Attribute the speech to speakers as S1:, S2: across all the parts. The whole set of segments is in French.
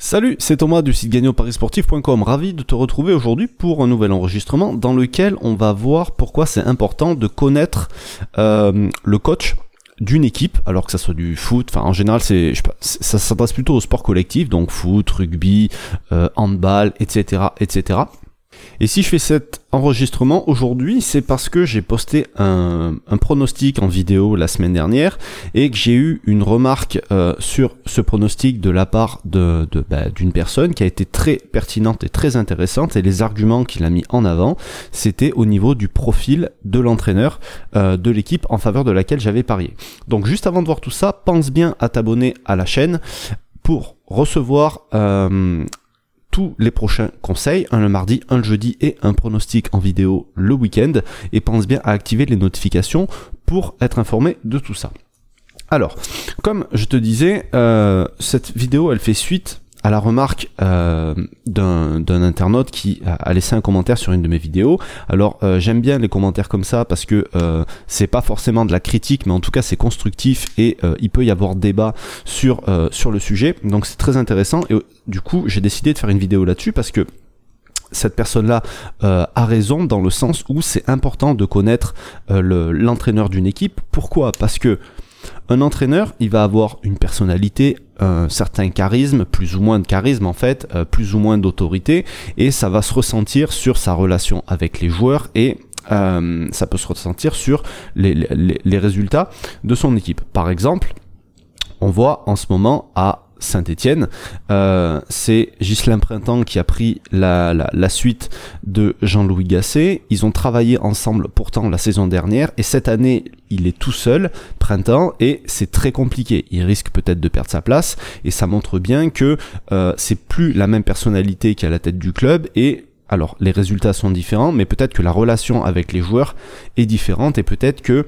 S1: Salut, c'est Thomas du site gagnantparisportif.com. Ravi de te retrouver aujourd'hui pour un nouvel enregistrement dans lequel on va voir pourquoi c'est important de connaître euh, le coach d'une équipe, alors que ça soit du foot, enfin en général c'est, ça s'adresse plutôt au sport collectif, donc foot, rugby, euh, handball, etc., etc. Et si je fais cet enregistrement aujourd'hui, c'est parce que j'ai posté un, pronostic en vidéo la semaine dernière et que j'ai eu une remarque euh, sur ce pronostic de la part bah, d'une personne qui a été très pertinente et très intéressante et les arguments qu'il a mis en avant, c'était au niveau du profil de l'entraîneur euh, de l'équipe en faveur de laquelle j'avais parié. Donc juste avant de voir tout ça, pense bien à t'abonner à la chaîne pour recevoir euh, tous les prochains conseils, un le mardi, un le jeudi et un pronostic en vidéo le week-end. Et pense bien à activer les notifications pour être informé de tout ça. Alors, comme je te disais, euh, cette vidéo elle fait suite à la remarque euh, d'un internaute qui a, laissé un commentaire sur une de mes vidéos. Alors euh, j'aime bien les commentaires comme ça parce que euh, c'est pas forcément de la critique, mais en tout cas c'est constructif et il peut y avoir débat sur sur le sujet. Donc c'est très intéressant et du coup j'ai décidé de faire une vidéo là-dessus parce que cette personne-là a raison dans le sens où c'est important de connaître l'entraîneur d'une équipe. Pourquoi? Parce que un entraîneur, il va avoir une personnalité, un certain charisme, plus ou moins de charisme en fait, euh, plus ou moins d'autorité, et ça va se ressentir sur sa relation avec les joueurs et euh, ça peut se ressentir sur les, les, résultats de son équipe. Par exemple, on voit en ce moment à Saint-Étienne. Euh, c'est Ghislain Printemps qui a pris la, suite de Jean-Louis Gasset. Ils ont travaillé ensemble pourtant la saison dernière et cette année il est tout seul, Printemps, et c'est très compliqué. Il risque peut-être de perdre sa place et ça montre bien que euh, c'est plus la même personnalité qui a la tête du club et alors les résultats sont différents, mais peut-être que la relation avec les joueurs est différente et peut-être que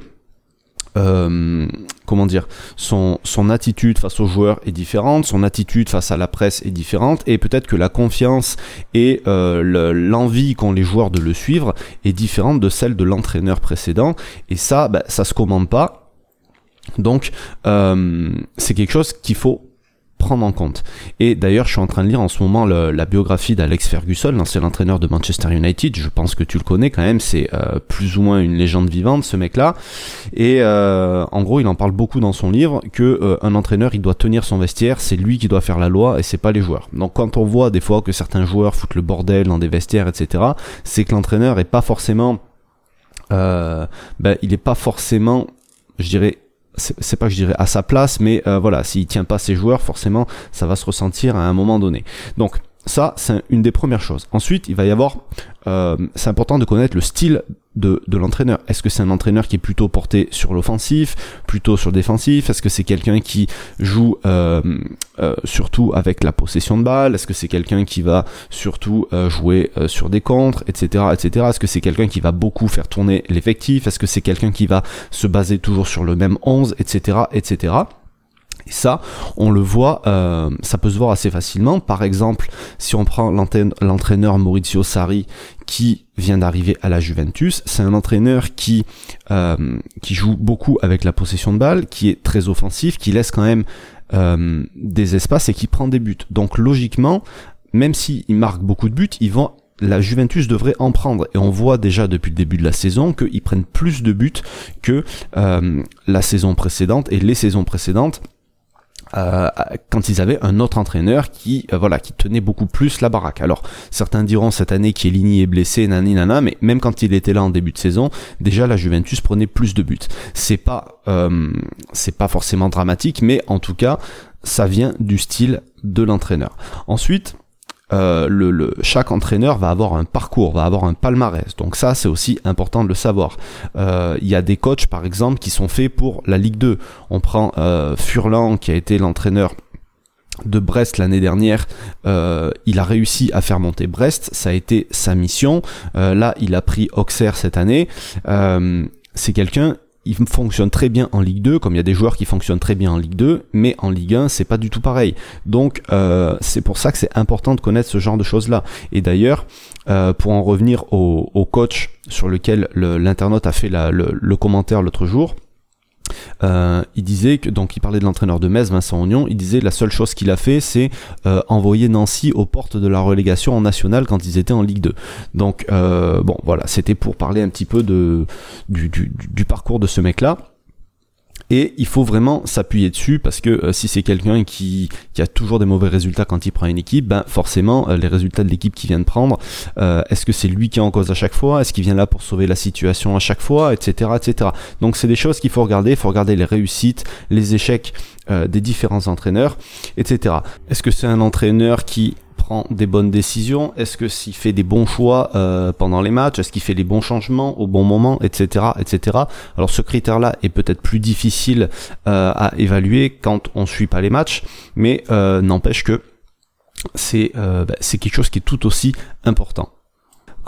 S1: euh, comment dire, son, attitude face aux joueurs est différente, son attitude face à la presse est différente, et peut-être que la confiance et euh, l'envie qu'ont les joueurs de le suivre est différente de celle de l'entraîneur précédent, et ça, bah, ça se commande pas. Donc, euh, c'est quelque chose qu'il faut prendre en compte. Et d'ailleurs, je suis en train de lire en ce moment la biographie d'Alex Ferguson, l'ancien entraîneur de Manchester United. Je pense que tu le connais quand même. C'est euh, plus ou moins une légende vivante, ce mec-là. Et euh, en gros, il en parle beaucoup dans son livre que euh, un entraîneur, il doit tenir son vestiaire. C'est lui qui doit faire la loi et c'est pas les joueurs. Donc, quand on voit des fois que certains joueurs foutent le bordel dans des vestiaires, etc., c'est que l'entraîneur est pas forcément, ben, il est pas forcément, je dirais c'est pas que je dirais à sa place, mais euh, voilà, s'il tient pas ses joueurs, forcément, ça va se ressentir à un moment donné. Donc ça, c'est une des premières choses. Ensuite, il va y avoir, euh, c'est important de connaître le style de, de l'entraîneur. Est-ce que c'est un entraîneur qui est plutôt porté sur l'offensif, plutôt sur le défensif? Est-ce que c'est quelqu'un qui joue euh, euh, surtout avec la possession de balle? Est-ce que c'est quelqu'un qui va surtout euh, jouer euh, sur des contres, etc., etc. Est-ce que c'est quelqu'un qui va beaucoup faire tourner l'effectif? Est-ce que c'est quelqu'un qui va se baser toujours sur le même 11, etc., etc. Et ça, on le voit, euh, ça peut se voir assez facilement. Par exemple, si on prend l'entraîneur Maurizio Sarri qui vient d'arriver à la Juventus, c'est un entraîneur qui euh, qui joue beaucoup avec la possession de balle, qui est très offensif, qui laisse quand même euh, des espaces et qui prend des buts. Donc logiquement, même s'il marque beaucoup de buts, ils vont la Juventus devrait en prendre. Et on voit déjà depuis le début de la saison qu'ils prennent plus de buts que la saison précédente et les saisons précédentes. Euh, quand ils avaient un autre entraîneur qui euh, voilà qui tenait beaucoup plus la baraque. Alors certains diront cette année Chiellini est blessé nani nana mais même quand il était là en début de saison, déjà la Juventus prenait plus de buts. C'est pas euh, c'est pas forcément dramatique mais en tout cas ça vient du style de l'entraîneur. Ensuite, euh, le, chaque entraîneur va avoir un parcours, va avoir un palmarès. Donc ça, c'est aussi important de le savoir. Euh, il y a des coachs, par exemple, qui sont faits pour la Ligue 2. On prend euh, Furlan, qui a été l'entraîneur de Brest l'année dernière, il a réussi à faire monter Brest, ça a été sa mission. là, il a pris Auxerre cette année. c'est quelqu'un, il fonctionne très bien en Ligue 2, comme il y a des joueurs qui fonctionnent très bien en Ligue 2, mais en Ligue 1, c'est pas du tout pareil. Donc, euh, c'est pour ça que c'est important de connaître ce genre de choses-là. Et d'ailleurs, euh, pour en revenir au, coach sur lequel l'internaute a fait le, commentaire l'autre jour, euh, il disait que donc il parlait de l'entraîneur de Metz, Vincent Ognon. Il disait la seule chose qu'il a fait, c'est euh, envoyer Nancy aux portes de la relégation en national quand ils étaient en Ligue 2. Donc euh, bon, voilà, c'était pour parler un petit peu de du, du, du parcours de ce mec-là. Et il faut vraiment s'appuyer dessus parce que euh, si c'est quelqu'un qui, a toujours des mauvais résultats quand il prend une équipe, ben forcément euh, les résultats de l'équipe qu'il vient de prendre, euh, est-ce que c'est lui qui est en cause à chaque fois? Est-ce qu'il vient là pour sauver la situation à chaque fois, etc., etc. Donc c'est des choses qu'il faut regarder. Il faut regarder les réussites, les échecs des différents entraîneurs, etc. Est-ce que c'est un entraîneur qui des bonnes décisions Est-ce que s'il fait des bons choix euh, pendant les matchs Est-ce qu'il fait les bons changements au bon moment, etc., etc. Alors ce critère-là est peut-être plus difficile euh, à évaluer quand on suit pas les matchs, mais euh, n'empêche que c'est bah, c'est quelque chose qui est tout aussi important.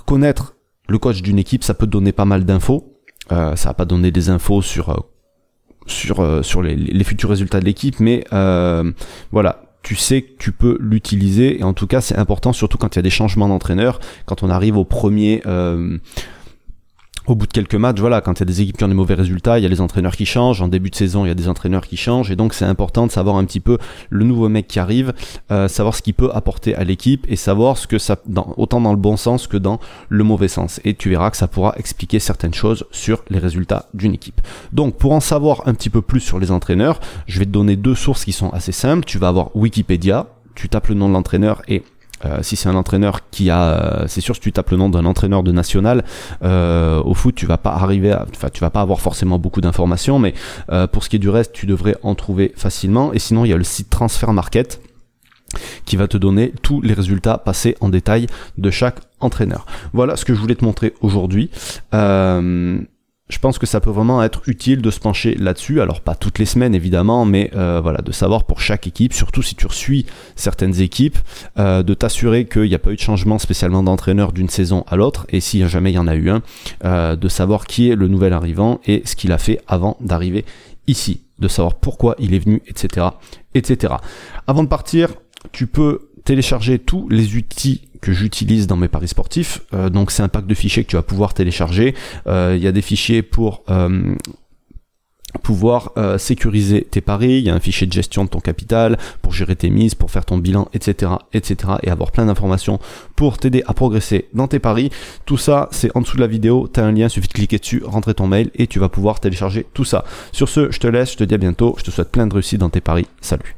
S1: Connaître le coach d'une équipe, ça peut donner pas mal d'infos. ça va pas donner des infos sur sur sur les, les futurs résultats de l'équipe, mais voilà tu sais que tu peux l'utiliser. Et en tout cas c'est important surtout quand il y a des changements d'entraîneur quand on arrive au premier euh, au bout de quelques matchs, voilà, quand il y a des équipes qui ont des mauvais résultats, il y a les entraîneurs qui changent. En début de saison, il y a des entraîneurs qui changent. Et donc, c'est important de savoir un petit peu le nouveau mec qui arrive, euh, savoir ce qu'il peut apporter à l'équipe et savoir ce que ça, autant dans le bon sens que dans le mauvais sens. Et tu verras que ça pourra expliquer certaines choses sur les résultats d'une équipe. Donc, pour en savoir un petit peu plus sur les entraîneurs, je vais te donner deux sources qui sont assez simples. Tu vas avoir Wikipédia, tu tapes le nom de l'entraîneur et euh, si c'est un entraîneur qui a, euh, c'est sûr, si tu tapes le nom d'un entraîneur de national euh, au foot, tu vas pas arriver, enfin, tu vas pas avoir forcément beaucoup d'informations, mais pour ce qui est du reste, tu devrais en trouver facilement. Et sinon, il y a le site Transfer Market qui va te donner tous les résultats passés en détail de chaque entraîneur. Voilà ce que je voulais te montrer aujourd'hui. Euh, je pense que ça peut vraiment être utile de se pencher là-dessus. Alors pas toutes les semaines évidemment, mais euh, voilà, de savoir pour chaque équipe, surtout si tu suis certaines équipes, euh, de t'assurer qu'il n'y a pas eu de changement spécialement d'entraîneur d'une saison à l'autre, et si jamais il y en a eu un, euh, de savoir qui est le nouvel arrivant et ce qu'il a fait avant d'arriver ici, de savoir pourquoi il est venu, etc., etc. Avant de partir, tu peux télécharger tous les outils que j'utilise dans mes paris sportifs. Euh, donc c'est un pack de fichiers que tu vas pouvoir télécharger. Euh, il y a des fichiers pour euh, pouvoir sécuriser tes paris, il y a un fichier de gestion de ton capital pour gérer tes mises, pour faire ton bilan, etc., etc., et avoir plein d'informations pour t'aider à progresser dans tes paris. Tout ça, c'est en dessous de la vidéo. Tu as un lien, suffit de cliquer dessus, rentrer ton mail et tu vas pouvoir télécharger tout ça. Sur ce, je te laisse, je te dis à bientôt. Je te souhaite plein de réussite dans tes paris. Salut.